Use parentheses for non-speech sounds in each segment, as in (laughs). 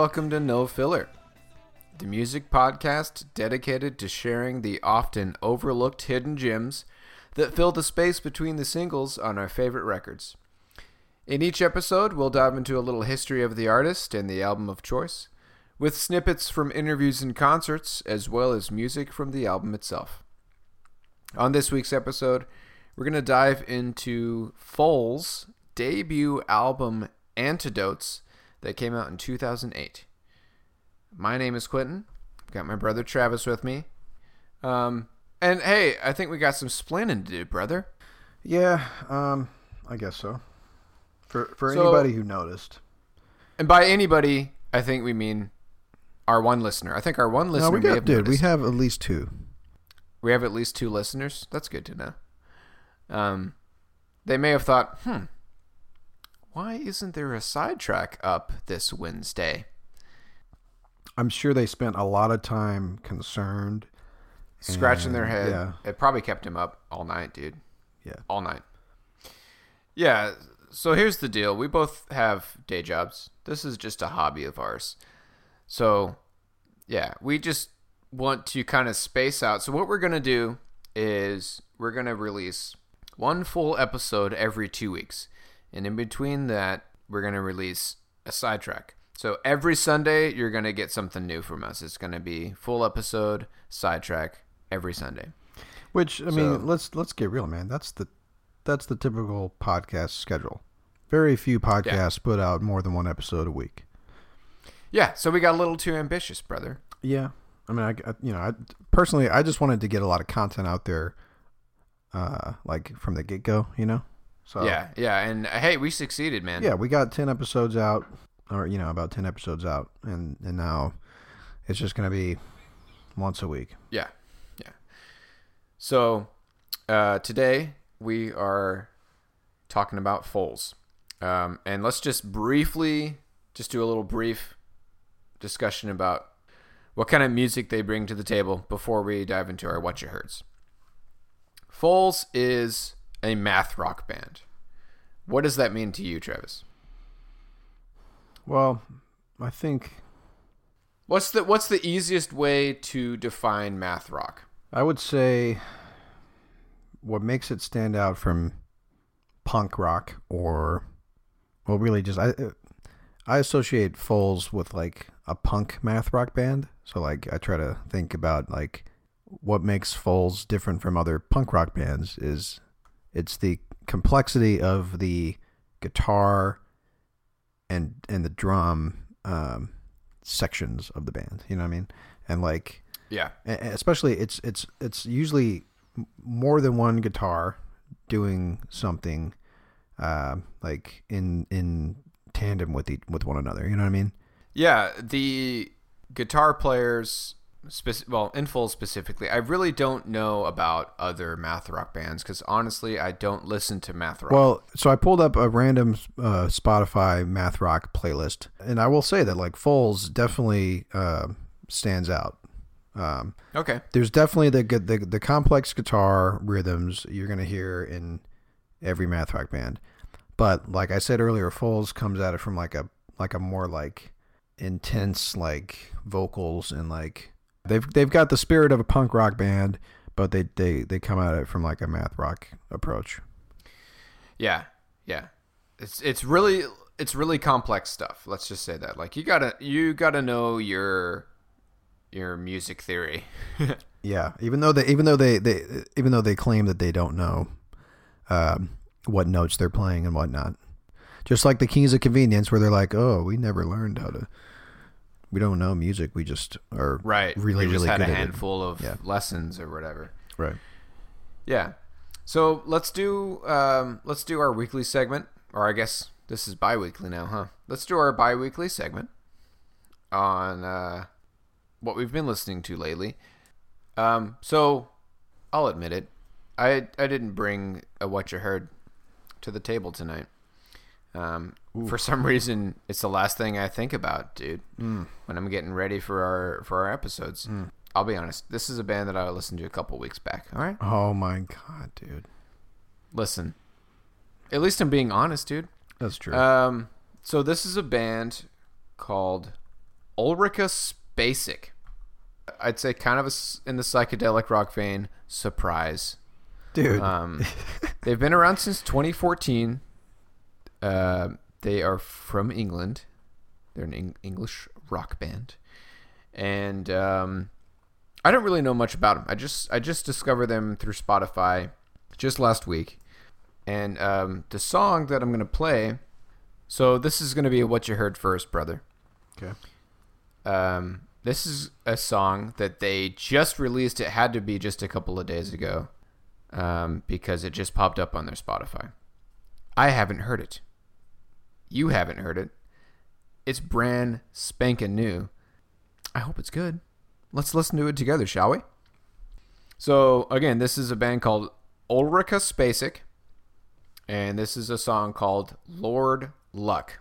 Welcome to No Filler, the music podcast dedicated to sharing the often overlooked hidden gems that fill the space between the singles on our favorite records. In each episode, we'll dive into a little history of the artist and the album of choice, with snippets from interviews and concerts, as well as music from the album itself. On this week's episode, we're going to dive into Foal's debut album Antidotes that came out in 2008. My name is Quentin. I've got my brother Travis with me. Um, and hey, I think we got some splaining to do, brother. Yeah, um, I guess so. For for So- anybody who noticed. And by anybody, I think we mean our one listener. I think our one listener No, we may got have dude. We have at least two. We have at least two listeners. That's good to know. Um, they may have thought, hmm, why isn't there a sidetrack up this Wednesday? I'm sure they spent a lot of time concerned. Scratching their head. yeah. It probably kept him up all night, dude. Yeah. All night. Yeah. So here's the deal. We both have day jobs. This is just a hobby of ours. So, yeah, we just want to kind of space out. So what we're going to do is we're going to release one full episode every 2 weeks. And in between that, we're going to release a sidetrack. So every Sunday you're going to get something new from us. It's going to be full episode, sidetrack every Sunday. Which I So- mean, let's let's get real, man. That's the that's the typical podcast schedule. Very few podcasts put out more than one episode a week. Yeah, so we got a little too ambitious, brother. Yeah, I mean, I, I- you know, I personally, I just wanted to get a lot of content out there, uh, like from the get go, you know. So Yeah, yeah, and uh, hey, we succeeded, man. yeah, we got ten episodes out, or you know, about ten episodes out, and and now it's just gonna be once a week. yeah, yeah. So uh, today we are talking about foals, um, and let's just briefly, just do a little brief discussion about what kind of music they bring to the table before we dive into our what you heards. Foals is a math rock band. What does that mean to you, Travis? Well, I think What's the what's the easiest way to define math rock? I would say what makes it stand out from punk rock or well really just I I associate Foals with like a punk math rock band. So like I try to think about like what makes Foals different from other punk rock bands is it's the complexity of the guitar and and the drum um, sections of the band. You know what I mean? And like Yeah. Especially it's it's it's usually more than one guitar doing something uh, like in in tandem with each, with one another you know what i mean Yeah, the guitar players, spec- well, in full specifically, I really don't know about other math rock bands because honestly, I don't listen to math rock. well so i pulled up a random uh, spotify math rock playlist and i will say that like foles definitely uh, stands out. Um, okay, there's definitely the, the the complex guitar rhythms you're gonna hear in every math rock band, but like I said earlier, Foals comes at it from like a like a more like intense like vocals and like they've they've got the spirit of a punk rock band, but they they they come at it from like a math rock approach. yeah, yeah, it's it's really it's really complex stuff. Let's just say that. Like you gotta you gotta know your your music theory. (laughs) Yeah, even though they even though they, they even though they claim that they don't know um, what notes they're playing and whatnot, just like the Kings of Convenience, where they're like, "Oh, we never learned how to. We don't know music. We just are right. really we just really had good a handful of Yeah. lessons or whatever. Right. Yeah. So let's do um, let's do our weekly segment, or I guess this is bi-weekly now, huh? Let's do our bi-weekly segment on uh, what we've been listening to lately. Um, so I'll admit it, I I didn't bring a what you heard to the table tonight. Um, for some reason, it's the last thing I think about, dude. When I'm getting ready for our for our episodes. I'll be honest. This is a band that I listened to a couple weeks back. All right. Oh my god, dude. Listen, at least I'm being honest, dude. That's true. Um, so this is a band called Ulrika Spacek. I'd say kind of a in the psychedelic rock vein. Surprise. dude. Um, (laughs) they've been around since 2014. Uh, they are from England. They're an Eng- English rock band, and um, I don't really know much about them. I just I just discovered them through Spotify just last week, and um, the song that I'm gonna play. So this is gonna be what you heard first, brother. okay. Um, this is a song that they just released. It had to be just a couple of days ago, um, because it just popped up on their Spotify. I haven't heard it. You haven't heard it. It's brand spanking new. I hope it's good. Let's listen to it together, shall we? So again, this is a band called Ulrika Spacek, and this is a song called Lord Luck.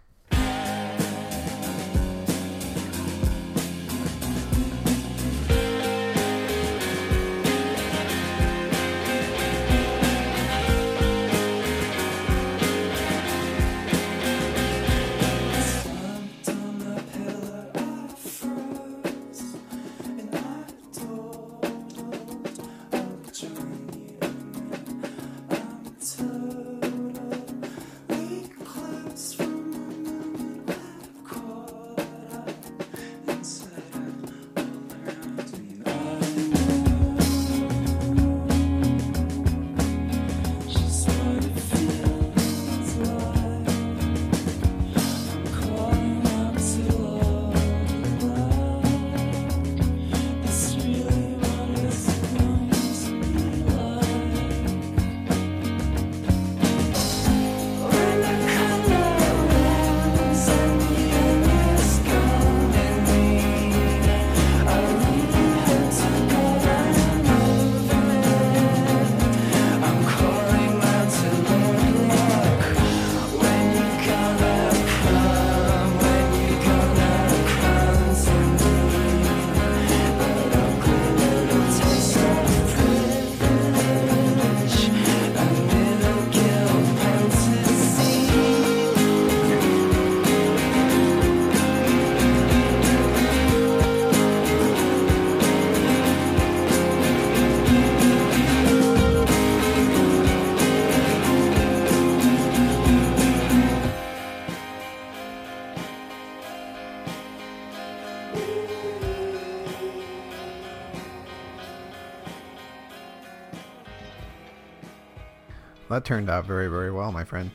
That turned out very very well, my friend.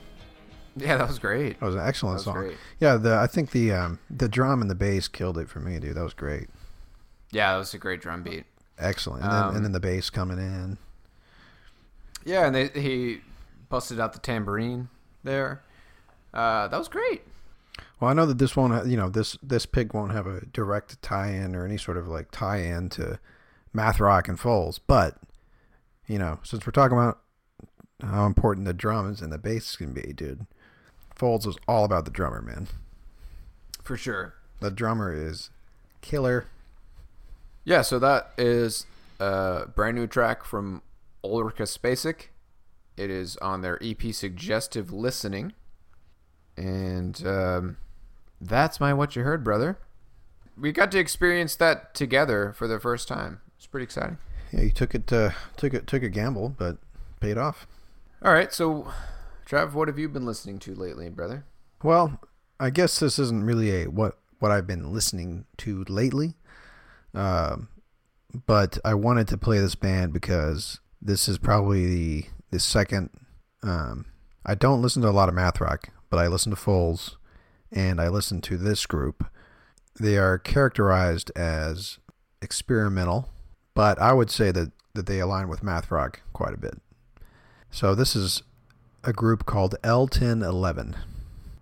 Yeah, that was great. That was an excellent was song. great. Yeah, the I think the um, the drum and the bass killed it for me, dude. That was great. Yeah, that was a great drum beat. Excellent. And then, Um, and then the bass coming in. Yeah, and they, he busted out the tambourine there. Uh, that was great. Well, I know that this won't, you know, this this pig won't have a direct tie-in or any sort of like tie-in to math rock and Foals, but you know, since we're talking about how important the drums and the bass can be, dude, Foals is all about the drummer, man. For sure. The drummer is killer. Yeah, so that is a brand new track from Ulrika Spacek. It is on their EP Suggestive Listening. And um, that's my What You Heard, brother. We got to experience that together for the first time. It's pretty exciting. Yeah, you took it, uh, took it, took a gamble, but paid off. All right, so, Trav, what have you been listening to lately, brother? Well, I guess this isn't really a what what I've been listening to lately. Um, but I wanted to play this band because this is probably the the second. Um, I don't listen to a lot of math rock, but I listen to Foals, and I listen to this group. They are characterized as experimental, but I would say that that they align with math rock quite a bit. So this is a group called El Ten Eleven.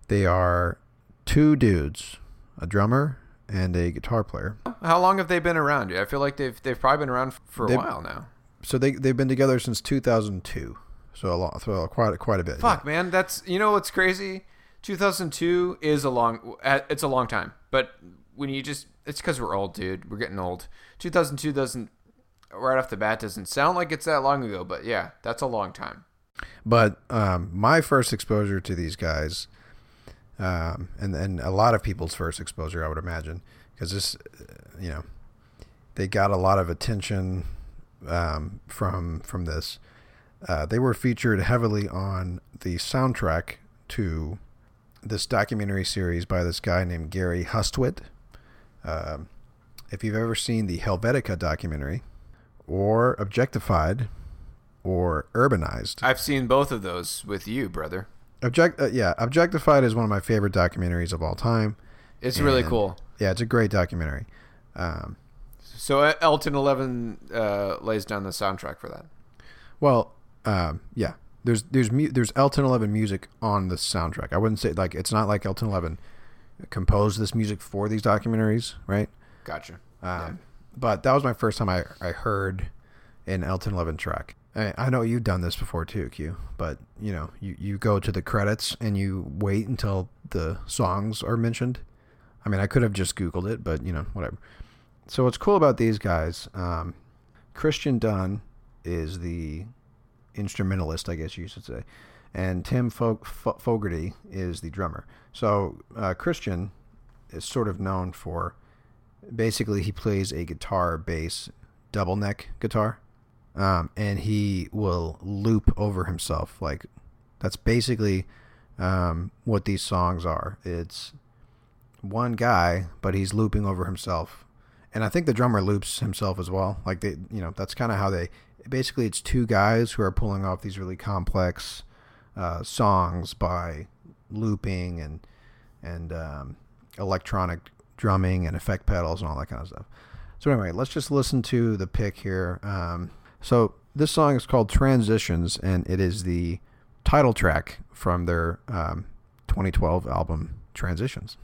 They are two dudes, a drummer and a guitar player. How long have they been around? I feel like they've they've probably been around for a They- while now. So they they've been together since 2002. So a lot, so quite quite a bit. Fuck, man, that's you know what's crazy. 2002 is a long. uh, It's a long time, but when you just, it's because we're old, dude. We're getting old. 2002 doesn't right off the bat doesn't sound like it's that long ago, but yeah, that's a long time. But um, my first exposure to these guys, um, and and a lot of people's first exposure, I would imagine, because this, uh, you know, they got a lot of attention um, from from this. Uh, they were featured heavily on the soundtrack to this documentary series by this guy named Gary Hustwit. Um, if you've ever seen the Helvetica documentary, or Objectified, or Urbanized, I've seen both of those with you, brother. Object, uh, yeah, Objectified is one of my favorite documentaries of all time. It's really cool. Yeah, it's a great documentary. Um, So uh, El Ten Eleven uh, lays down the soundtrack for that. well, um, yeah, there's there's mu- there's El Ten Eleven music on the soundtrack. I wouldn't say like it's not like El Ten Eleven composed this music for these documentaries, right? Gotcha. Um, But that was my first time I, I heard an El Ten Eleven track. I, I know you've done this before too, Q. But you know, you, you go to the credits and you wait until the songs are mentioned. I mean, I could have just Googled it, but you know, whatever. So what's cool about these guys? Um, Kristian Dunn is the instrumentalist, I guess you should say, and Tim Fo- Fo- Fogarty is the drummer. So uh, Kristian is sort of known for basically he plays a guitar bass double neck guitar um, and he will loop over himself. Like that's basically um, what these songs are. It's one guy but he's looping over himself. And i think the drummer loops himself as well. Like they you know that's kind of how they basically it's two guys who are pulling off these really complex uh, songs by looping and and um, electronic drumming and effect pedals and all that kind of stuff. So anyway, let's just listen to the pick here. Um, so this song is called Transitions, and it is the title track from their um, 2012 album Transitions.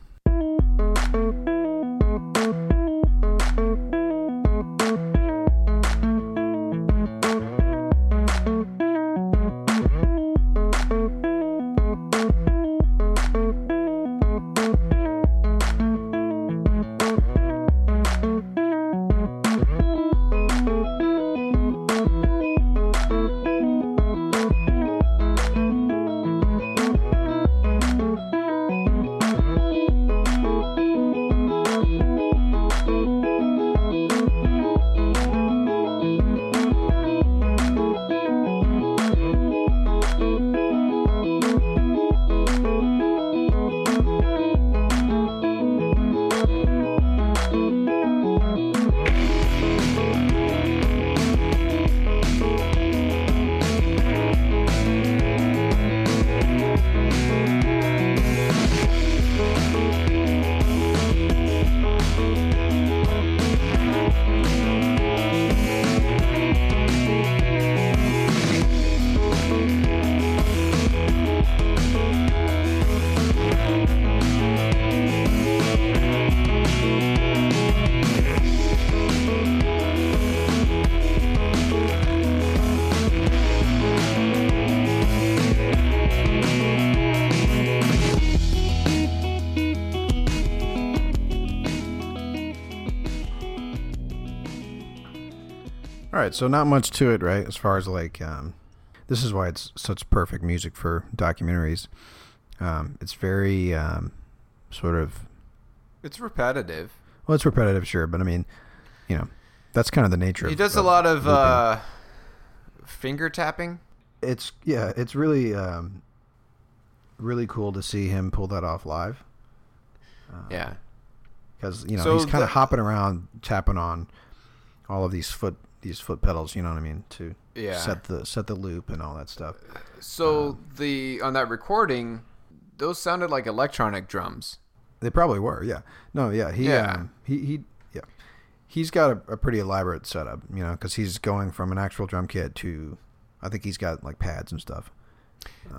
All right, so not much to it, right? As far as like, um, this is why it's such perfect music for documentaries. Um, it's very um, sort of It's repetitive. well, it's repetitive, sure, but I mean, you know, that's kind of the nature. Of it. He of- does a of lot of uh, finger tapping. it's yeah, it's really um, really cool to see him pull that off live. Yeah. because you know So he's kind of hopping around, tapping on all of these foot these foot pedals. You know what I mean to Yeah. set the set the loop and all that stuff. So Um, the on that recording, those sounded like electronic drums. They probably were, yeah. No, yeah, he, Yeah. Um, he, he, yeah, he's got a, a pretty elaborate setup, you know, because he's going from an actual drum kit to, I think he's got like pads and stuff.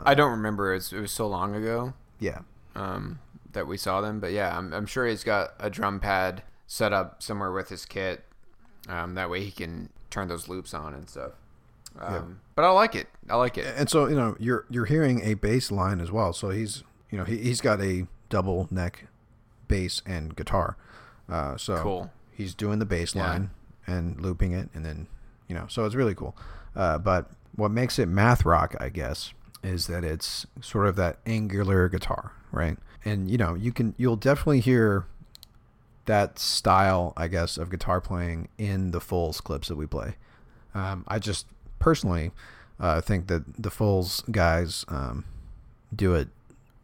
I don't remember. It's, it was so long ago Yeah, um, that we saw them, but yeah, I'm, I'm sure he's got a drum pad set up somewhere with his kit. Um, that way he can turn those loops on and stuff. Um, But I like it. I like it. and so you know you're you're hearing a bass line as well. So he's you know he he's got a double neck bass and guitar. Uh, so Cool. He's doing the bass Yeah. line and looping it, and then you know so it's really cool. Uh, but what makes it math rock, I guess, is that it's sort of that angular guitar, right? And you know you can you'll definitely hear that style, I guess, of guitar playing in the Foals clips that we play. Um, I just personally uh, think that the Foals guys um, do it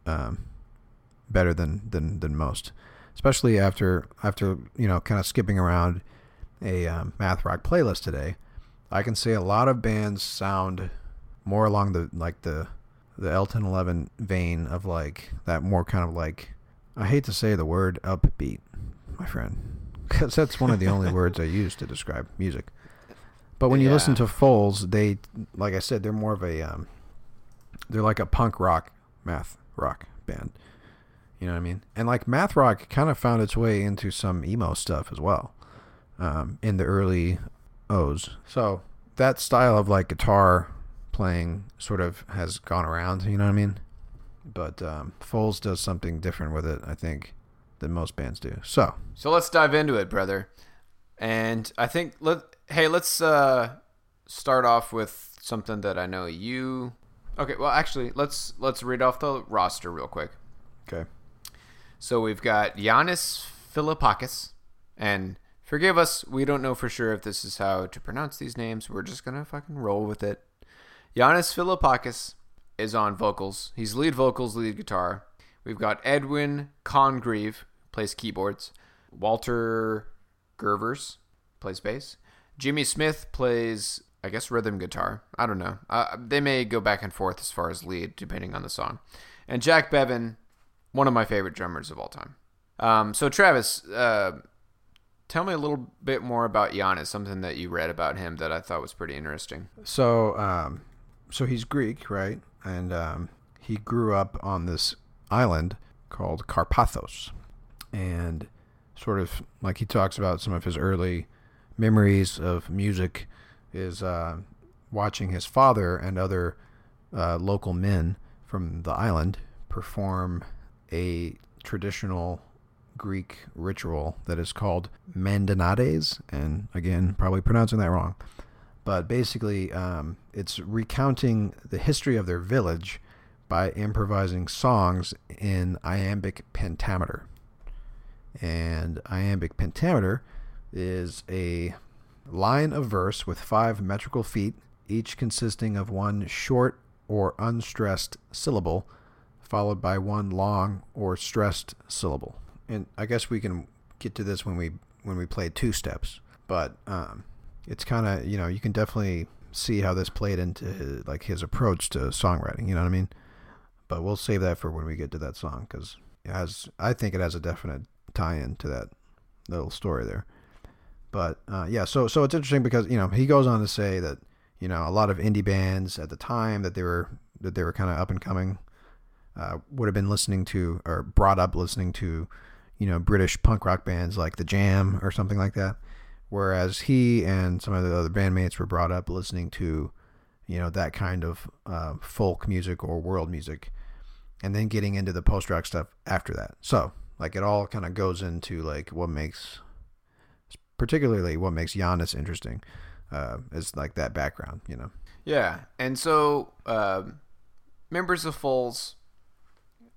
um, better than, than than most, especially after after you know kind of skipping around a um, math rock playlist today. I can say a lot of bands sound more along the like the the El Ten Eleven vein of like that more kind of like I hate to say the word upbeat, my friend, (laughs) because that's one of the only words I use to describe music. But when you listen to Foals, they, like I said, they're more of a, um, they're like a punk rock, math rock band. You know what I mean? And like math rock kind of found its way into some emo stuff as well, um, in the early O's. So that style of like guitar playing sort of has gone around. You know what I mean? But um, Foals does something different with it, I think, than most bands do. So So let's dive into it, brother. And I think let hey, let's uh start off with something that I know you Okay, well actually, let's let's read off the roster real quick. okay, So we've got Giannis Philippakis and forgive us, we don't know for sure if this is how to pronounce these names. We're just going to fucking roll with it. Giannis Philippakis is on vocals. He's lead vocals, lead guitar. We've got Edwin Congreve, plays keyboards. Walter Gervers plays bass. Jimmy Smith plays, I guess, rhythm guitar. I don't know. Uh, they may go back and forth as far as lead, depending on the song. And Jack Bevan, one of my favorite drummers of all time. Um, so, Travis, uh, tell me a little bit more about Giannis, something that you read about him that I thought was pretty interesting. So, um, so he's Greek, right? And um, he grew up on this island called Karpathos, and sort of like he talks about some of his early memories of music is uh, watching his father and other uh, local men from the island perform a traditional Greek ritual that is called mantinades, and again, probably pronouncing that wrong. But basically um, it's recounting the history of their village by improvising songs in iambic pentameter. And iambic pentameter is a line of verse with five metrical feet each consisting of one short or unstressed syllable followed by one long or stressed syllable. And i guess we can get to this when we when we play two steps but um, it's kind of you know you can definitely see how this played into his, like his approach to songwriting you know what i mean but we'll save that for when we get to that song because it has i think it has a definite tie-in to that little story there. But uh, yeah so so it's interesting because you know he goes on to say that you know a lot of indie bands at the time that they were that they were kind of up and coming uh, would have been listening to or brought up listening to you know british punk rock bands like the jam or something like that. Whereas he and some of the other bandmates were brought up listening to you know that kind of uh, folk music or world music and then getting into the post rock stuff after that so like it all kind of goes into like what makes particularly what makes Giannis interesting uh, is like that background you know Yeah, and so um members of Foals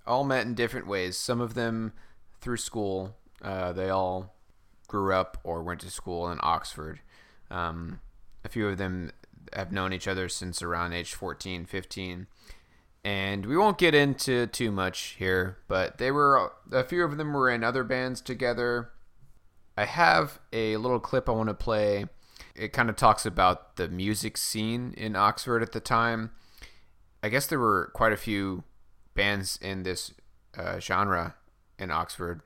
all met in different ways. Some of them through school. Uh, they all grew up or went to school in Oxford. Um, a few of them have known each other since around age 14, 15. And we won't get into too much here, but they were a few of them were in other bands together. I have a little clip I want to play. It kind of talks about the music scene in Oxford at the time. I guess there were quite a few bands in this uh, genre in Oxford,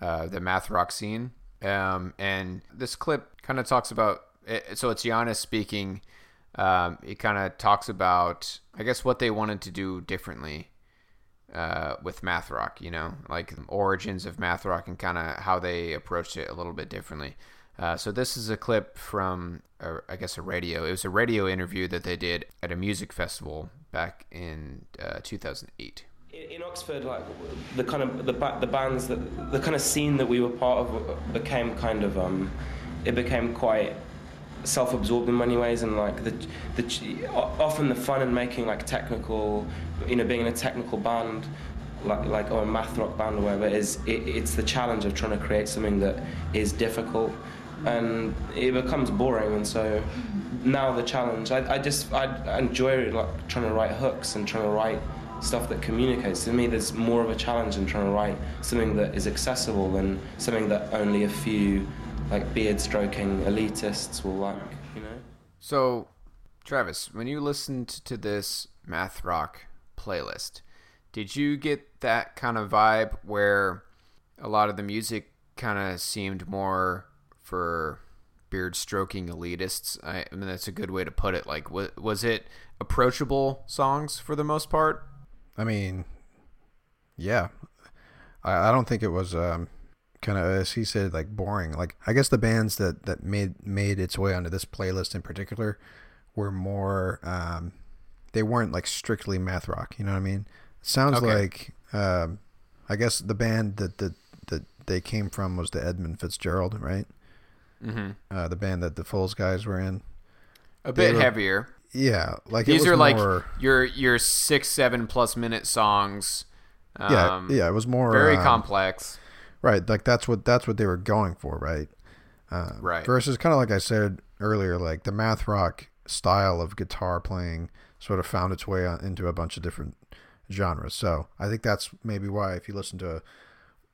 uh, the math rock scene. Um, and this clip kind of talks about it, so it's Giannis speaking. Um, it kind of talks about, I guess, what they wanted to do differently uh, with math rock. You know, like origins of math rock and kind of how they approached it a little bit differently. Uh, so this is a clip from, uh, I guess, a radio. It was a radio interview that they did at a music festival back in uh, 2008 in Oxford, like the kind of the the bands that the kind of scene that we were part of became kind of um, it became quite self-absorbed in many ways, and like the the often the fun in making like technical, you know, being in a technical band. Like, like or a math rock band or whatever is it, it's the challenge of trying to create something that is difficult and it becomes boring and so now the challenge I, I just I, enjoy like trying to write hooks and trying to write stuff that communicates. To me, there's more of a challenge in trying to write something that is accessible than something that only a few, like beard stroking elitists will like. You know. So, Travis, when you listened to this math rock playlist, did you get that kind of vibe where a lot of the music kind of seemed more for beard stroking elitists? I, I mean, that's a good way to put it. Like, was, was it approachable songs for the most part? I mean, yeah, I, I don't think it was um, kind of as he said like boring. Like I guess the bands that that made made its way onto this playlist in particular were more um, they weren't like strictly math rock. You know what I mean? It sounds okay. like um, I guess the band that that that they came from was the Edmund Fitzgerald, right? Mm-hmm. Uh, the band that the Foals guys were in. A bit were, heavier. Yeah, like these are more, like your your six seven plus minute songs. Um, yeah, yeah, it was more very um, complex. Right, like that's what that's what they were going for, right? Uh, right. Versus kind of like I said earlier, like the math rock style of guitar playing sort of found its way into a bunch of different genres. So I think that's maybe why if you listen to a,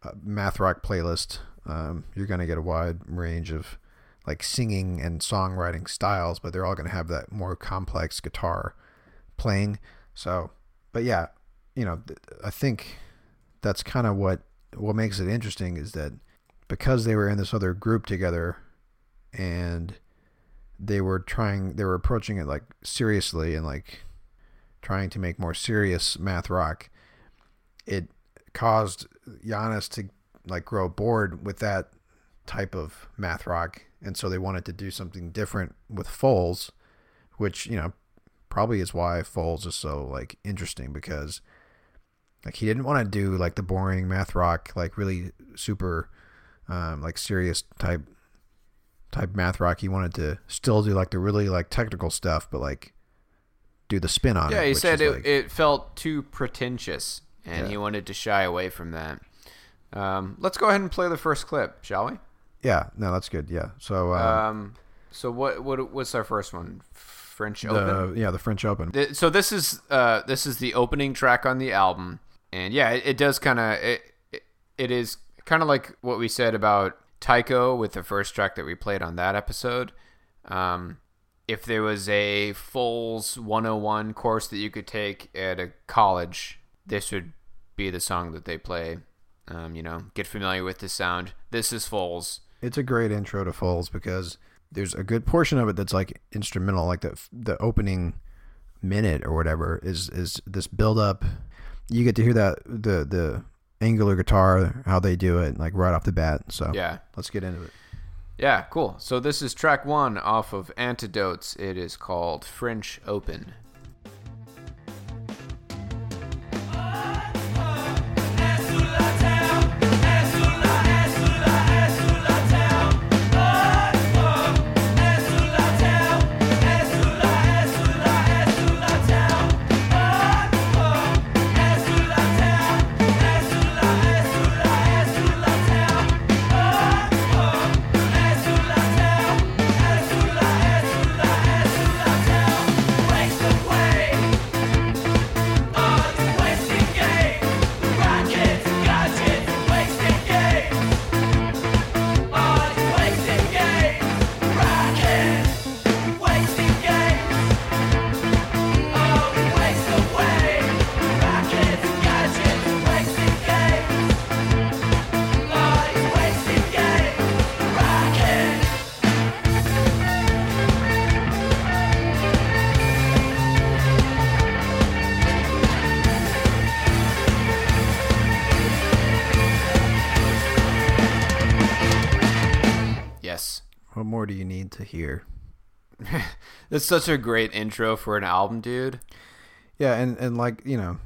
a math rock playlist, um, you're going to get a wide range of like singing and songwriting styles, but they're all going to have that more complex guitar playing. So, but yeah, you know, I think that's kind of what what makes it interesting is that because they were in this other group together and they were trying they were approaching it like seriously and like trying to make more serious math rock it caused Giannis to like grow bored with that type of math rock. And so they wanted to do something different with Foals, which you know probably is why Foals is so like interesting because like he didn't want to do like the boring math rock like really super um, like serious type type math rock. He wanted to still do like the really like technical stuff, but like do the spin on yeah, it. Yeah, he said it, like, it felt too pretentious, and Yeah. he wanted to shy away from that. Um, let's go ahead and play the first clip, shall we? yeah, no, that's good. Yeah, so um, Um, so what what what's our first one? French Open. the yeah the French Open. Th- So this is uh this is the opening track on the album, and yeah, it, it does kind of it, it it is kind of like what we said about Tycho with the first track that we played on that episode. Um, if there was a Foals 101 course that you could take at a college, this would be the song that they play. Um, you know, get familiar with the sound. This is Foals. it's a great intro to Foals because there's a good portion of it that's like instrumental, like the the opening minute or whatever is is this build up. You get to hear that the the angular guitar, how they do it, like right off the bat. So Yeah. let's get into it. Yeah, cool. So this is track one off of Antidotes. It is called French Open. To hear? (laughs) That's such a great intro for an album, dude. Yeah, and and like you know,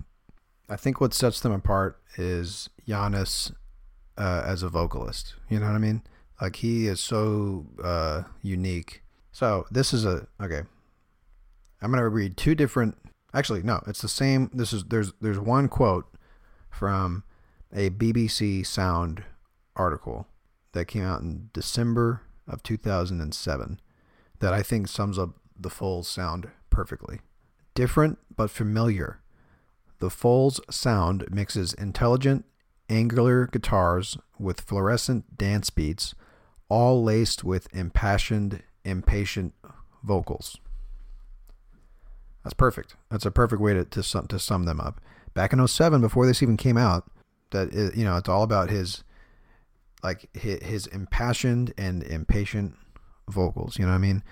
I think what sets them apart is Giannis uh, as a vocalist. You know what I mean? Like he is so uh, unique. So this is a okay. I'm gonna read two different. Actually, no, it's the same. This is there's there's one quote from a BBC Sound article that came out in December of 2007 that I think sums up the Foals sound perfectly. Different but familiar. The Foals sound mixes intelligent, angular guitars with fluorescent dance beats, all laced with impassioned, impatient vocals. That's perfect. That's a perfect way to, to, sum, to sum them up. Back in 07, before this even came out, that you know, it's all about his like his, his impassioned and impatient vocals. You know what I mean?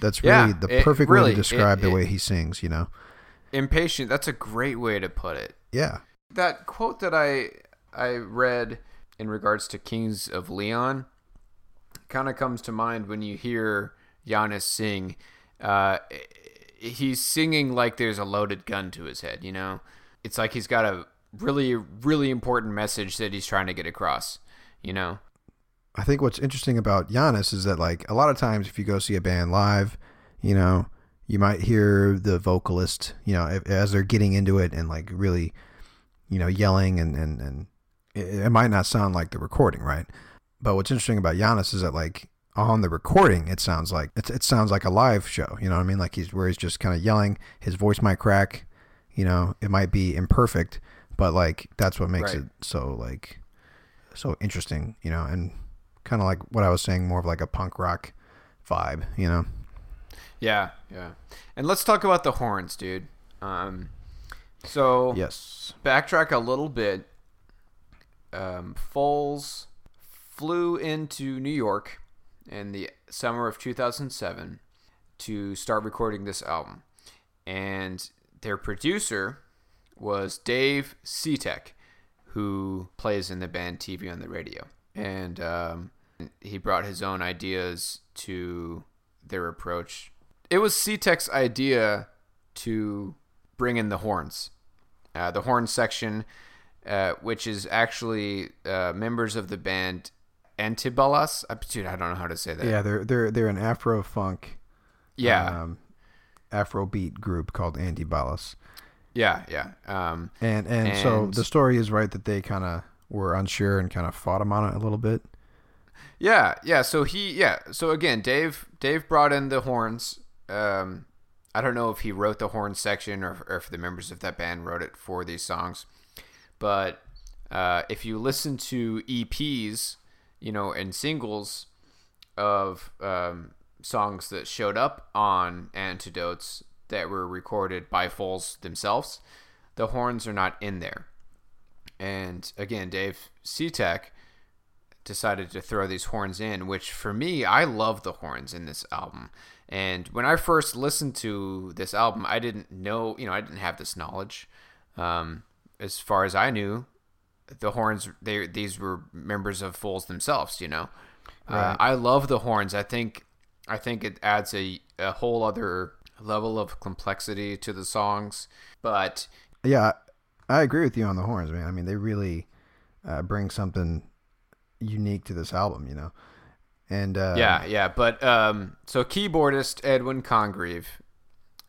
That's really Yeah, the perfect way to describe it- the it- way he sings. You know? Impatient. That's a great way to put it. Yeah. that quote that I I read in regards to Kings of Leon kind of comes to mind when you hear Giannis sing. Uh, he's singing like there's a loaded gun to his head. You know, it's like he's got a really really important message that he's trying to get across. You know, I think what's interesting about Giannis is that like a lot of times if you go see a band live, you know, you might hear the vocalist, you know, as they're getting into it and like really, you know, yelling and and and it, it might not sound like the recording, right? But what's interesting about Giannis is that like on the recording, it sounds like it, it sounds like a live show. You know what I mean? Like he's where he's just kind of yelling. His voice might crack. You know, it might be imperfect, but like that's what makes Right. it so like so interesting. You know, and kind of like what I was saying, more of like a punk rock vibe. You know? yeah, yeah. And let's talk about the horns, dude. Um, so Yes. backtrack a little bit. Um, Foals flew into New York in the summer of 2007 to start recording this album, and their producer was Dave Sitek, who plays in the band TV on the Radio, and um, he brought his own ideas to their approach. It was Sitek's idea to bring in the horns uh, the horn section, uh, which is actually uh, members of the band Antibalas. Dude, I don't know how to say that. Yeah, they're they're they're an Afro funk, yeah, um, Afro beat group called Antibalas. Yeah, yeah. Um, And, and so the story is right that they kind of were unsure and kind of fought him on it a little bit. yeah, yeah. So he, yeah. So again, Dave, Dave brought in the horns. Um, I don't know if he wrote the horn section or, or if the members of that band wrote it for these songs, but uh, if you listen to EPs, you know, and singles of um, songs that showed up on Antidotes that were recorded by Foals themselves, the horns are not in there. And again, Dave Sitek decided to throw these horns in, which for me, I love the horns in this album. And when I first listened to this album, I didn't know, you know, I didn't have this knowledge. Um, as far as I knew, the horns, they these were members of Foals themselves. You know, uh, I love the horns. I think, I think it adds a a whole other level of complexity to the songs. But Yeah, I agree with you on the horns, man. I mean, they really uh, bring something unique to this album, you know. And uh, Yeah, yeah, but um, so keyboardist Edwin Congreve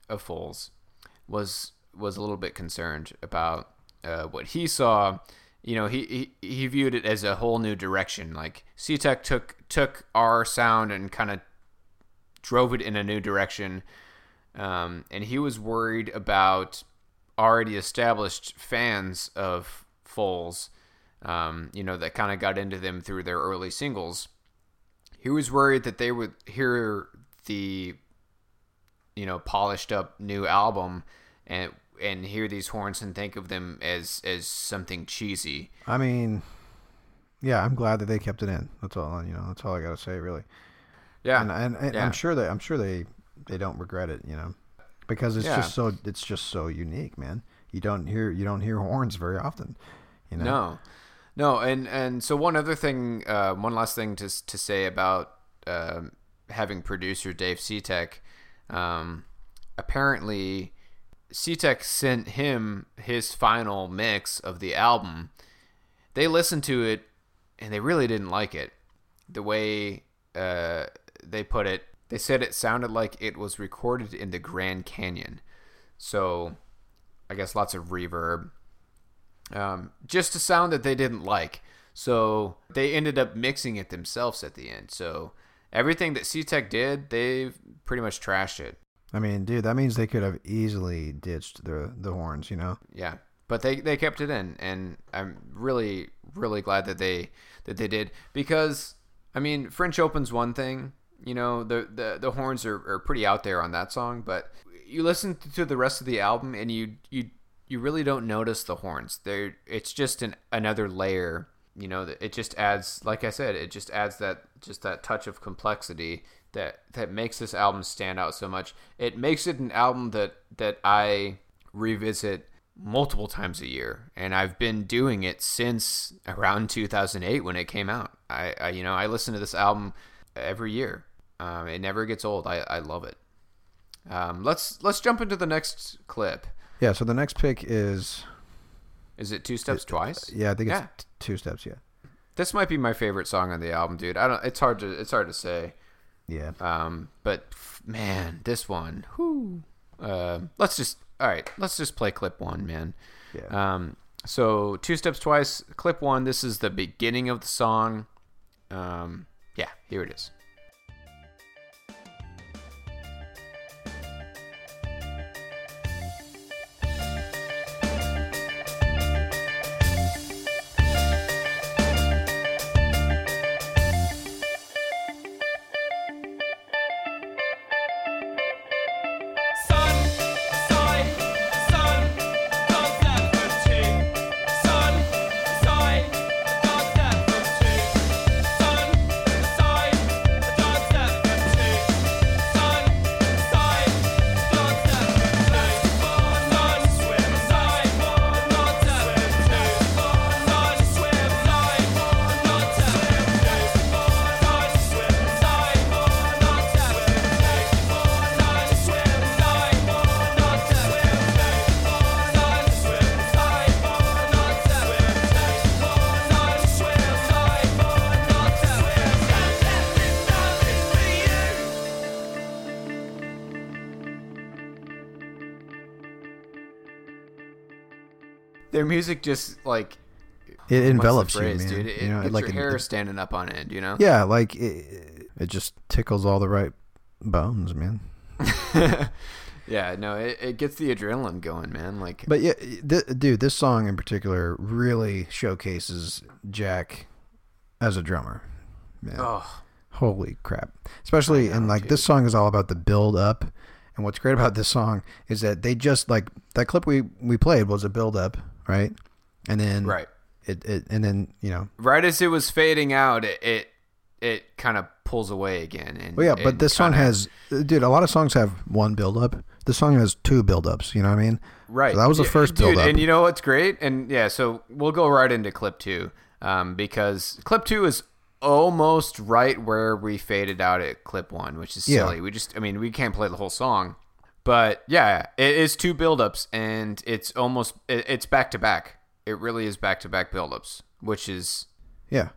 of Foals was was a little bit concerned about uh, what he saw. You know, he, he he viewed it as a whole new direction. Like Sitek took took our sound and kind of drove it in a new direction, um, and he was worried about already established fans of Foals. Um, you know, that kind of got into them through their early singles he was worried that they would hear the you know polished up new album and and hear these horns and think of them as as something cheesy I mean, yeah, I'm glad that they kept it in. That's all you know. That's all I got to say, really. yeah and, and, and yeah. I'm sure that I'm sure they they don't regret it, you know, because it's Yeah. just so it's just so unique, man. You don't hear you don't hear horns very often, you know. no no and and so one other thing uh one last thing to to say about um having producer Dave Sitek, um, apparently Sitek sent him his final mix of the album. They listened to it and they really didn't like it. The way uh, they put it, they said it sounded like it was recorded in the Grand Canyon. So, I guess lots of reverb. Um, just a sound that they didn't like. So, they ended up mixing it themselves at the end. So, everything that Sitek did, they pretty much trashed it. I mean, dude, that means they could have easily ditched the the horns, you know. Yeah, but they they kept it in, and I'm really really glad that they that they did because I mean French Open's one thing, you know the the, the horns are, are pretty out there on that song, but you listen to the rest of the album and you you you really don't notice the horns. They're it's just an another layer. You know, it just adds, like I said, it just adds that just that touch of complexity that that makes this album stand out so much. It makes it an album that that I revisit multiple times a year, and I've been doing it since around 2008 when it came out. I, I you know I listen to this album every year. Um, it never gets old. I, I love it. Um, let's let's jump into the next clip. Yeah. So the next pick is Is it two steps twice? yeah, I think it's Yeah. t- two steps. Yeah. This might be my favorite song on the album, dude. I don't. It's hard to. It's hard to say. Yeah. Um, but man, this one. Whoo. Uh, let's just. All right. Let's just play clip one, man. Yeah. Um. So two steps twice. Clip one. This is the beginning of the song. Um. Yeah. Here it is. Their music just like It envelops phrase, you, man. dude. It, you know, gets like your it- hair it- standing up on end. You know. yeah, like it, it just tickles all the right bones, man. (laughs) yeah. No. It, it gets the adrenaline going, man. Like. But yeah, th- dude, this song in particular really showcases Jack as a drummer. Man. oh. Holy crap. Especially I and like dude. this song is all about the build up. And what's great about this song is that they just like that clip we we played was a build up, right? And then Right. it, it and then, you know, right as it was fading out, it it, it kind of pulls away again. And, well, yeah, but this song has dude, a lot of songs have one build up. This song has two build ups, you know what I mean? right. So that was the first dude, build up. And you know what's great? And yeah, so we'll go right into clip two, um, because clip two is almost right where we faded out at clip one, which is Yeah. silly. We just, I mean, we can't play the whole song, but yeah, it is two build-ups, and it's almost it's back to back. It really is back to back build-ups, which is yeah.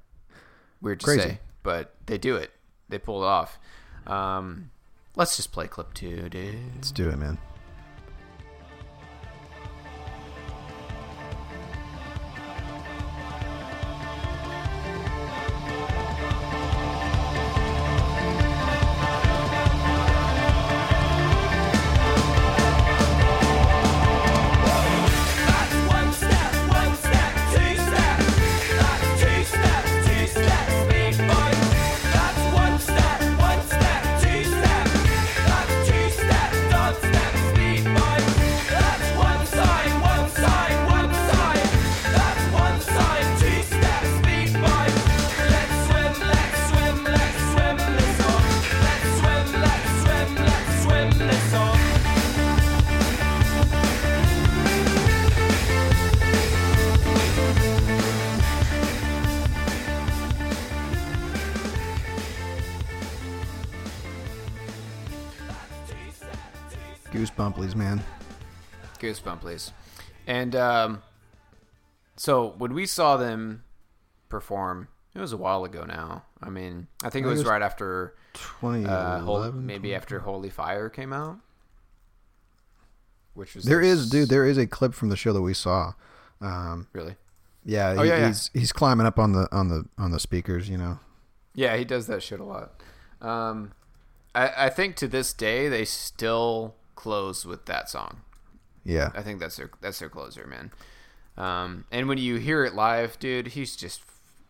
weird to Crazy. say, but they do it. They pull it off. Um, let's just play clip two, dude. Let's do it, man. Goosebump, please. And um, so when we saw them perform, it was a while ago now. I mean, I think it I think was, it was right after, uh, 2011. Hol- maybe after Holy Fire came out. Which was There is, dude. There is a clip from the show that we saw. Um, really. yeah, Oh, he- yeah, yeah. he's he's climbing up on the on the on the speakers. You know. Yeah, he does that shit a lot. Um, I, I think to this day they still close with that song. Yeah. I think that's their that's their closer, man. Um, and when you hear it live, dude, he's just,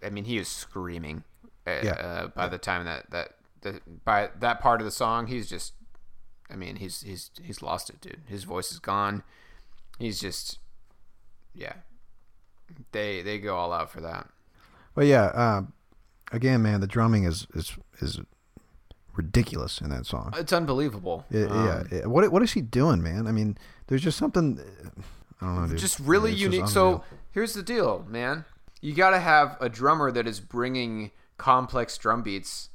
I mean, he is screaming. Uh, Yeah. uh, by the time that that the, by that part of the song, he's just, I mean, he's he's he's lost it, dude. His voice is gone. He's just, yeah. They they go all out for that. But yeah, uh, again, man, the drumming is is is ridiculous in that song. It's unbelievable. Yeah, Um, yeah, yeah. What what is he doing, man? I mean, there's just something. Eh, I don't know, dude. just really It's unique. unreal. So here's the deal, man. You got to have a drummer that is bringing complex drum beats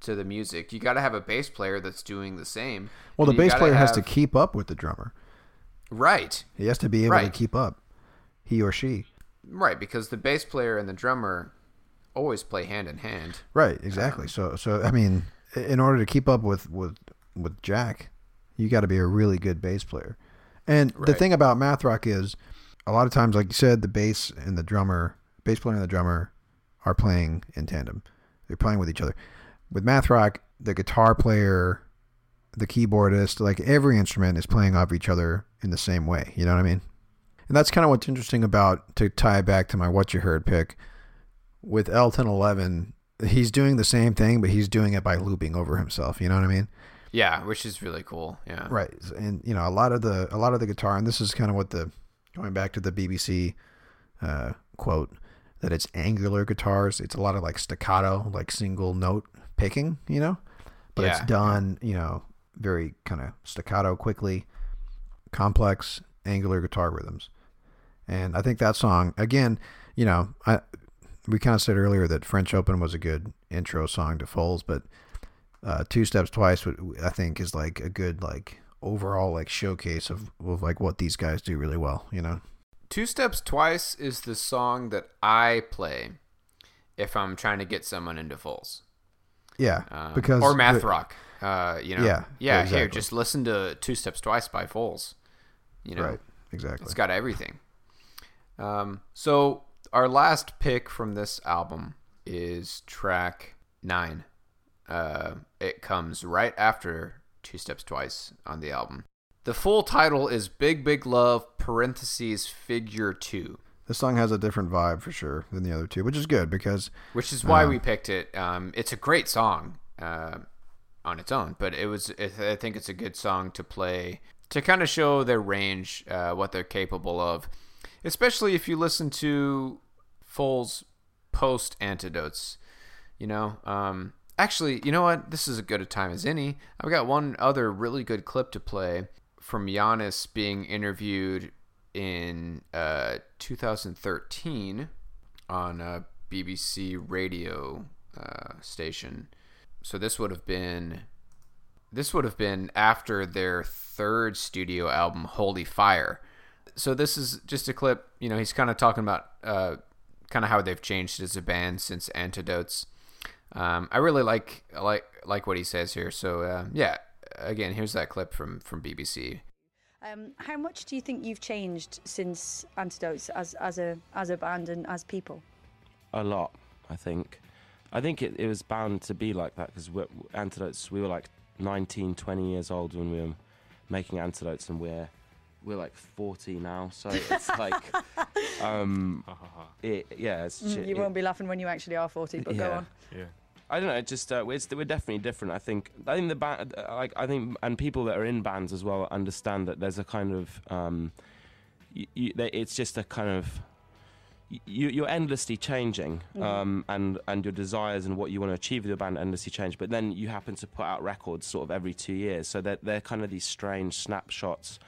to the music. You got to have a bass player that's doing the same. well, the bass player has to keep up with the drummer. right, He has to be able to keep up. He or she. right, because the bass player and the drummer always play hand in hand. Right, exactly. Um, so, so I mean, in order to keep up with with with Jack, you got to be a really good bass player. And the thing about math rock is, a lot of times, like you said, the bass and the drummer, bass player and the drummer, are playing in tandem. They're playing with each other. With math rock, the guitar player, the keyboardist, like every instrument is playing off each other in the same way. You know what I mean? And that's kind of what's interesting about to tie back to my what you heard pick with El Ten Eleven, he's doing the same thing, but he's doing it by looping over himself. You know what I mean? Yeah, which is really cool. Yeah, Right. And you know, a lot of the a lot of the guitar, and this is kind of what the going back to the BBC uh, quote that it's angular guitars. It's a lot of like staccato, like single note picking. You know, but it's done. You know, very kind of staccato, quickly, complex angular guitar rhythms. And I think that song again, you know, I we kind of said earlier that French Open was a good intro song to Foals, but uh, Two Steps Twice, I think, is like a good like overall like showcase of, of like what these guys do really well. You know, Two Steps Twice is the song that I play if I'm trying to get someone into Foals. yeah, Um, because or math rock. Uh, you know, Yeah, yeah. yeah, Here, just listen to Two Steps Twice by Foals. You know, right, exactly. it's got everything. Um, so our last pick from this album is track nine. Uh, it comes right after Two Steps Twice on the album. The full title is Big Big Love parentheses Figure Two. This song has a different vibe for sure than the other two, which is good because which is why Uh, we picked it. Um, it's a great song uh, on its own, but it was. It, I think it's a good song to play to kind of show their range, uh, what they're capable of, especially if you listen to Foals' post antidotes. You know, um, actually, you know what? This is as good a time as any. I've got one other really good clip to play from Yannis being interviewed in uh, 2013 on a BBC radio uh, station. So this would have been this would have been after their third studio album, Holy Fire. So this is just a clip. You know, he's kind of talking about uh, kind of how they've changed as a band since Antidotes. Um, I really like like like what he says here. So uh, yeah, again, here's that clip from from BBC. Um, how much do you think you've changed since Antidotes as, as a as a band and as people? a lot. I think. I think it, it was bound to be like that because antidotes. We were like 19, 20 years old when we were making antidotes, and we're we're like 40 now. So it's (laughs) like, um, it, yeah, it's Mm, you it- won't be laughing when you actually are 40, but go on. Yeah. I don't know. It just uh, it's, we're definitely different. I think. I think the band, like I think, and people that are in bands as well understand that there's a kind of, um, you, you, it's just a kind of, you, you're endlessly changing, um, and and your desires and what you want to achieve with your band endlessly change. But then you happen to put out records sort of every two years, so they're they're kind of these strange snapshots.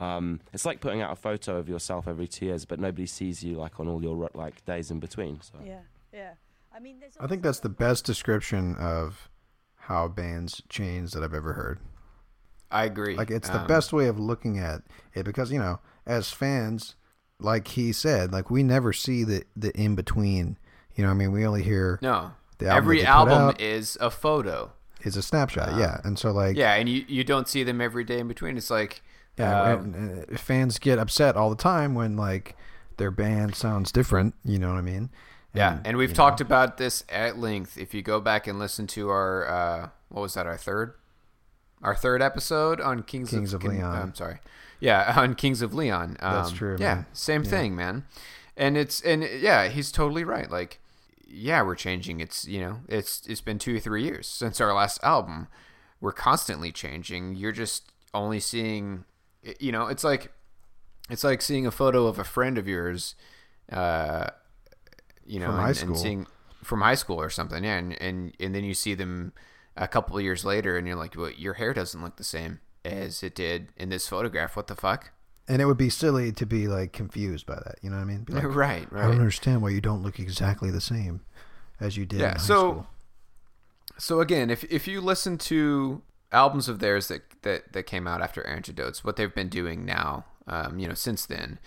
Um, it's like putting out a photo of yourself every two years, but nobody sees you like on all your like days in between. So. Yeah, yeah. I mean, there's I think that's the best description of how bands change that I've ever heard. I agree. Like it's the Um, best way of looking at it because you know, as fans, like he said, like we never see the the in between. You know, I mean, we only hear No. the album Every that they put album out. is a photo. is a snapshot. yeah, and so like Yeah, and you, you don't see them every day in between. It's like Yeah, um, and, uh, fans get upset all the time when like their band sounds different. You know what I mean? Yeah, and we've talked about this at length. If you go back and listen to our uh, what was that? Our third, our third episode on Kings, Kings of Kin- Leon. I'm sorry. Yeah, (laughs) on Kings of Leon. Um, That's true, Yeah, man. same thing, man. And it's and yeah, he's totally right. Like, yeah, we're changing. It's you know, it's it's been two or three years since our last album. We're constantly changing. You're just only seeing, you know, it's like it's like seeing a photo of a friend of yours. Uh, you know, From and, high and school. seeing from high school or something, yeah, and, and and then you see them a couple of years later, and you're like, well, your hair doesn't look the same as it did in this photograph. What the fuck? And it would be silly to be like confused by that. You know what I mean? (laughs) Like, right, I don't understand why you don't look exactly the same as you did. Yeah, in high so- school. So again, if if you listen to albums of theirs that that that came out after Antidotes, what they've been doing now, um, you know, since then,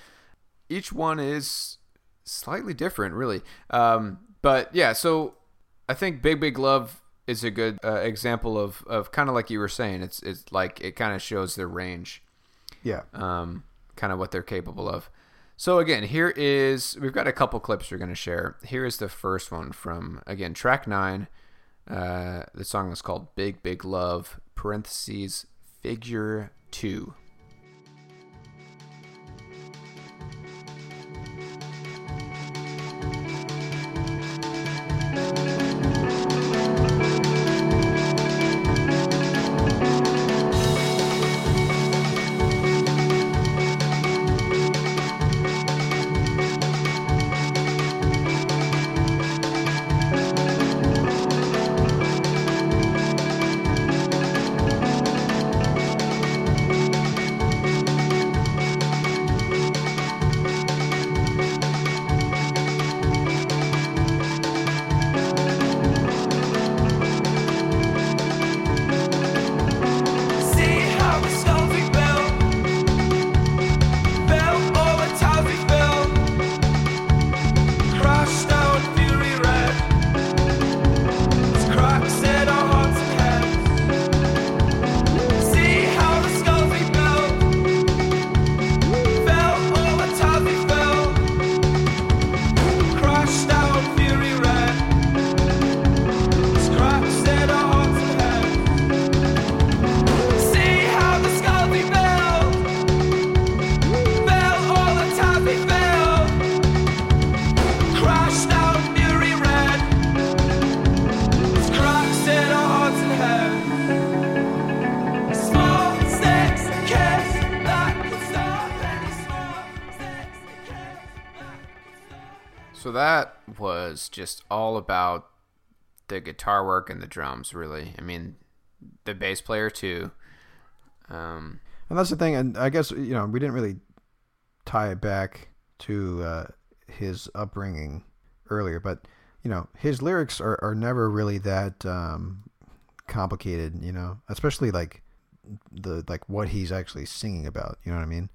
each one is slightly different, really. Um, but yeah, so I think Big Big Love is a good uh, example of of kind of like you were saying. It's it's like it kind of shows their range. yeah, um, kind of what they're capable of. So again, here is we've got a couple clips we're going to share. Here is the first one from again track nine. Uh, the song is called "Big Big Love." Parentheses figure two. About the guitar work and the drums. Really, I mean, the bass player too. Um, and that's the thing. And I guess you know we didn't really tie it back to uh, his upbringing earlier, but you know his lyrics are, are never really that um, complicated. You know, especially like the like what he's actually singing about. You know what I mean?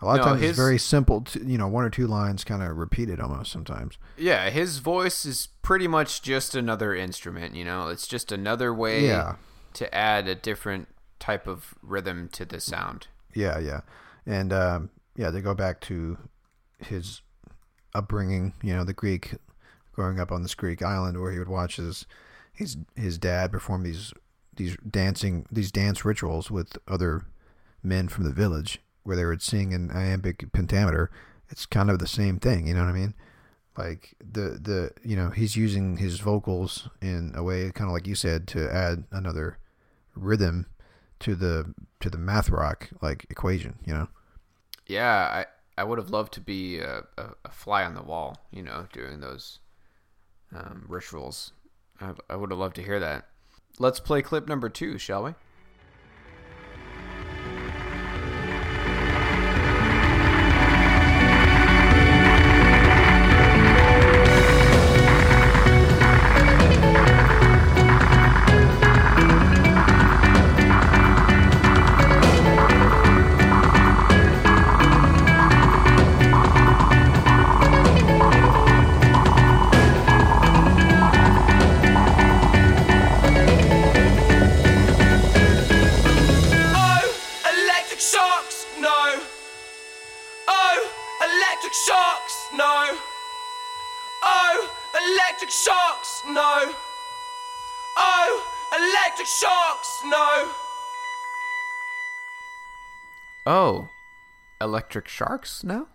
A lot of times his- it's very simple. To, you know, one or two lines kind of repeated almost sometimes. yeah, his voice is pretty much just another instrument. You know, it's just another way Yeah. to add a different type of rhythm to the sound. Yeah, yeah, and um, yeah, they go back to his upbringing. You know, the Greek, growing up on this Greek island where he would watch his his his dad perform these these dancing these dance rituals with other men from the village, where they would sing in iambic pentameter. It's kind of the same thing. You know what I mean? Like the the you know he's using his vocals in a way kind of like you said to add another rhythm to the to the math rock like equation you know Yeah, I I would have loved to be a, a, a fly on the wall. You know, doing those um, rituals. I, I would have loved to hear that. Let's play clip number two, shall we? Electric sharks? No,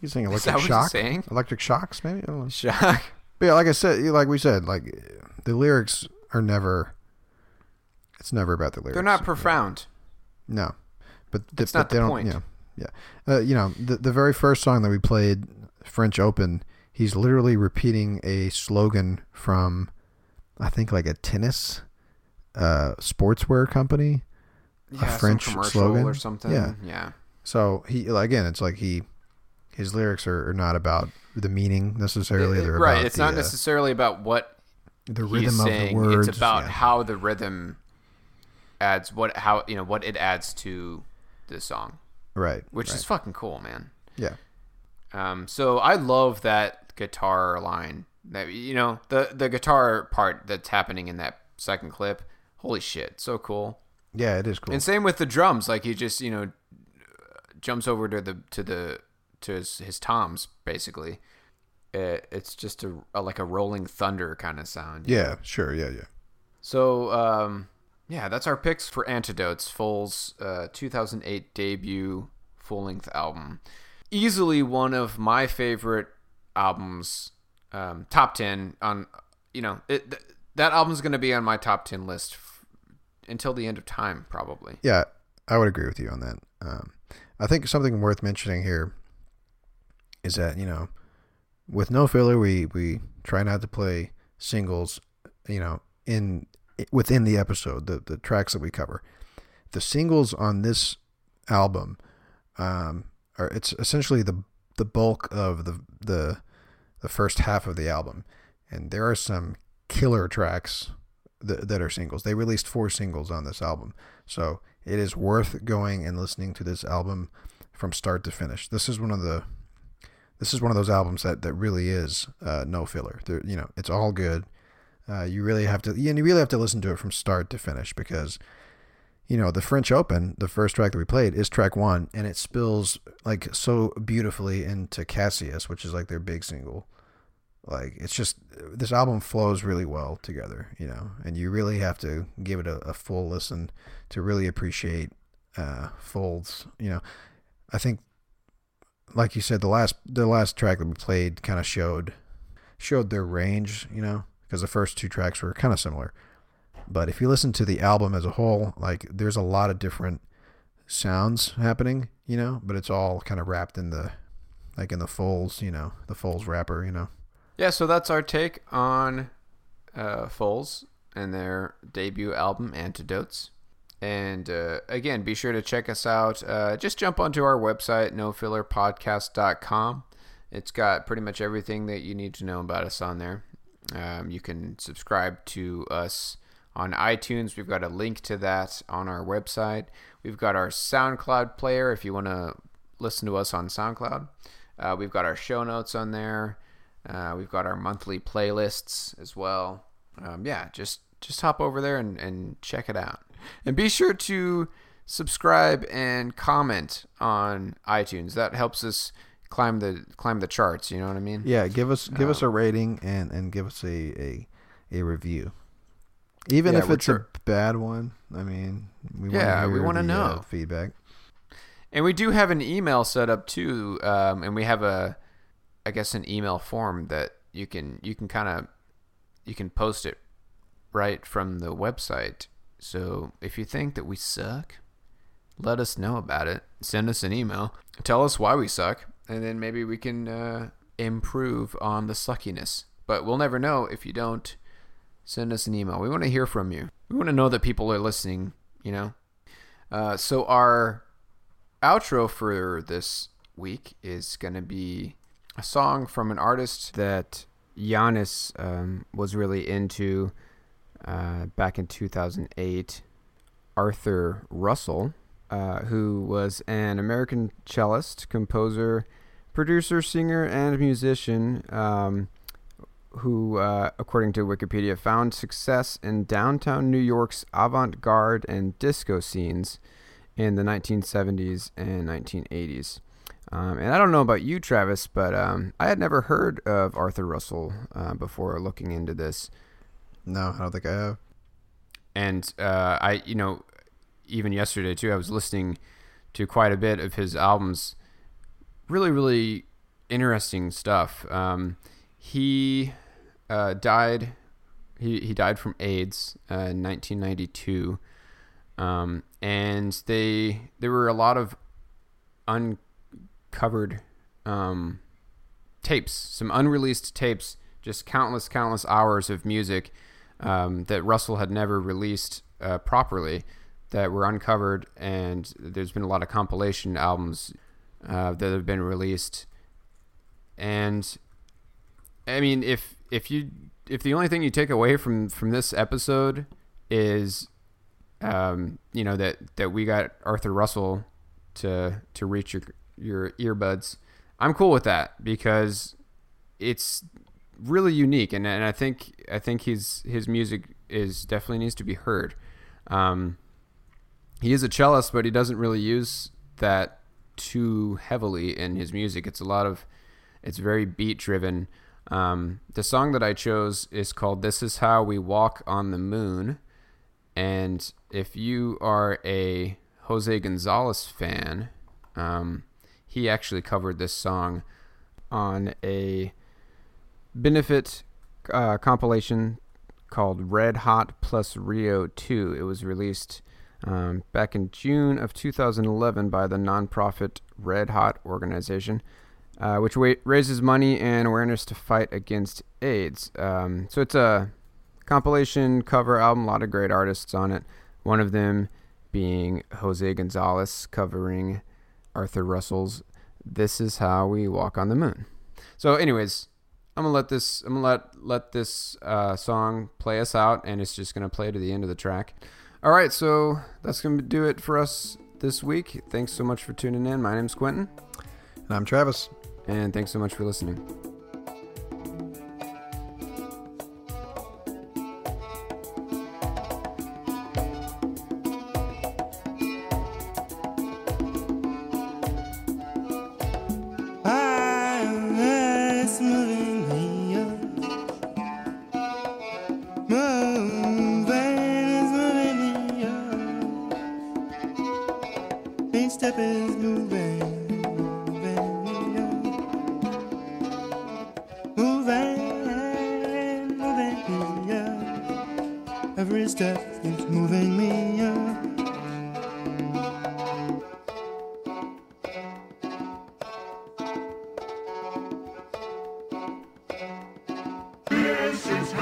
He's saying that electric shock. saying? Electric shocks, maybe. I don't know. shock. But yeah, like I said, like we said, like the lyrics are never. It's never about the lyrics. They're not profound. No, but It's but not they the don't. point. Yeah, yeah. Uh, you know, the the very first song that we played, French Open, he's literally repeating a slogan from, I think like a tennis, uh, sportswear company. Yeah, some French commercial slogan? or something. Yeah. yeah. So he again, it's like he, his lyrics are, are not about the meaning necessarily. They're right. It's the, not uh, necessarily about what the he's rhythm of saying. the words. It's about yeah. how the rhythm adds what how you know what it adds to the song, right, which right. is fucking cool, man. yeah, Um, so I love that guitar line. That you know the the guitar part that's happening in that second clip. Holy shit, so cool. yeah. It is cool. And same with the drums. Like he just you know jumps over to the to the to his, his toms basically. It, it's just a, a like a rolling thunder kind of sound. yeah, sure, yeah, yeah. So um, yeah, that's our picks for Antidotes, Foals' uh, 2008 debut full length album. Easily one of my favorite albums, um, top ten on. You know, it, th- that album's going to be on my top ten list f- until the end of time, probably. Yeah, I would agree with you on that. Um, I think something worth mentioning here is that you know, with no filler, we we try not to play singles. You know, in within the episode, the the tracks that we cover, the singles on this album, um, are it's essentially the the bulk of the the the first half of the album, and there are some killer tracks that, that are singles. They released four singles on this album, so it is worth going and listening to this album from start to finish. This is one of the this is one of those albums that that really is uh, no filler. You know, it's all good. Uh, you really have to, and you really have to listen to it from start to finish because, you know, the French Open, the first track that we played, is track one, and it spills like so beautifully into Cassius, which is like their big single. Like it's just this album flows really well together, you know, and you really have to give it a, a full listen to really appreciate uh, Foals. You know, I think, like you said, the last the last track that we played kind of showed showed their range, you know, because the first two tracks were kind of similar. But if you listen to the album as a whole, like there's a lot of different sounds happening, you know, but it's all kind of wrapped in the like in the Foals. you know, the Foals wrapper, you know. Yeah, so that's our take on uh, Foals and their debut album, Antidotes. And uh, again, be sure to check us out. Uh, just jump onto our website, nofillerpodcast.com. It's got pretty much everything that you need to know about us on there. Um, you can subscribe to us on iTunes. We've got a link to that on our website. We've got our SoundCloud player if you want to listen to us on SoundCloud. Uh, we've got our show notes on there. Uh, we've got our monthly playlists as well. Um, yeah, just just hop over there and, and check it out. And be sure to subscribe and comment on iTunes. That helps us climb the climb the charts. You know what I mean? Yeah, give us give us a rating and and give us a a, a review. Even Yeah, if it's a bad one, I mean, we Yeah, wanna we wanna the, uh, know. feedback. And we do have an email set up too, um, and we have a, I guess, an email form that you can you can kind of you can post it right from the website. So if you think that we suck, let us know about it. Send us an email. Tell us why we suck, and then maybe we can uh, improve on the suckiness. But we'll never know if you don't send us an email. We want to hear from you. We want to know that people are listening. You know. Uh, so our outro for this week is going to be a song from an artist that Yannis um, was really into uh, back in 2008, Arthur Russell, uh, who was an American cellist, composer, producer, singer, and musician. Um, who, uh, according to Wikipedia, found success in downtown New York's avant garde and disco scenes in the 1970s and 1980s. Um, and I don't know about you, Travis, but um, I had never heard of Arthur Russell uh, before looking into this. No, I don't think I have. and uh, I, you know, even yesterday too, I was listening to quite a bit of his albums. Really, really interesting stuff. Um, he uh, died. He he died from AIDS uh, in 1992, um, and they there were a lot of uncovered um, tapes, some unreleased tapes, just countless, countless hours of music um, that Russell had never released uh, properly that were uncovered, and there's been a lot of compilation albums uh, that have been released. And I mean, if if you if the only thing you take away from from this episode is, um, you know that that we got Arthur Russell to to reach your your earbuds, I'm cool with that because it's really unique, and, and I think I think his his music is definitely needs to be heard. Um, he is a cellist, but he doesn't really use that too heavily in his music. It's a lot of it's very beat driven. Um, the song that I chose is called "This Is How We Walk on the Moon," and if you are a Jose Gonzalez fan, um, he actually covered this song on a benefit uh, compilation called Red Hot Plus Rio 2. It was released um, back in June of 2011 by the nonprofit Red Hot organization, uh, which wa- raises money and awareness to fight against AIDS. Um, so it's a compilation cover album, a lot of great artists on it. One of them being Jose Gonzalez covering Arthur Russell's "This Is How We Walk on the Moon." So, anyways, I'm gonna let this I'm gonna let let this uh, song play us out, and it's just gonna play to the end of the track. All right, so that's gonna do it for us this week. Thanks so much for tuning in. My name's Quentin, And I'm Travis. and thanks so much for listening. Each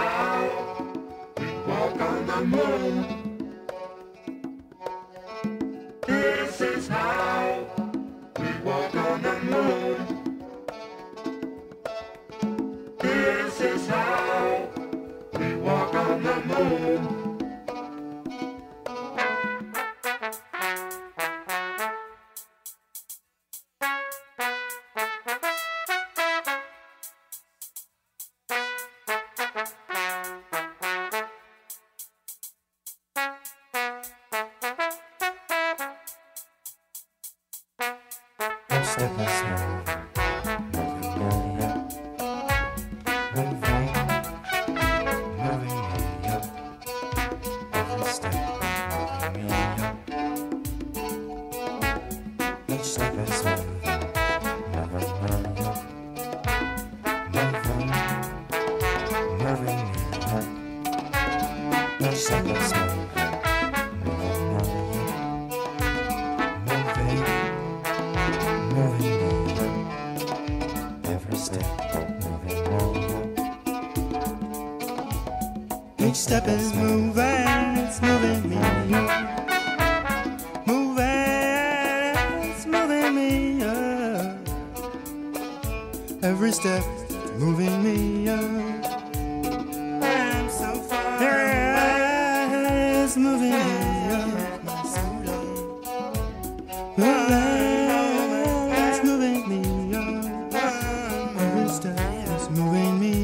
moving me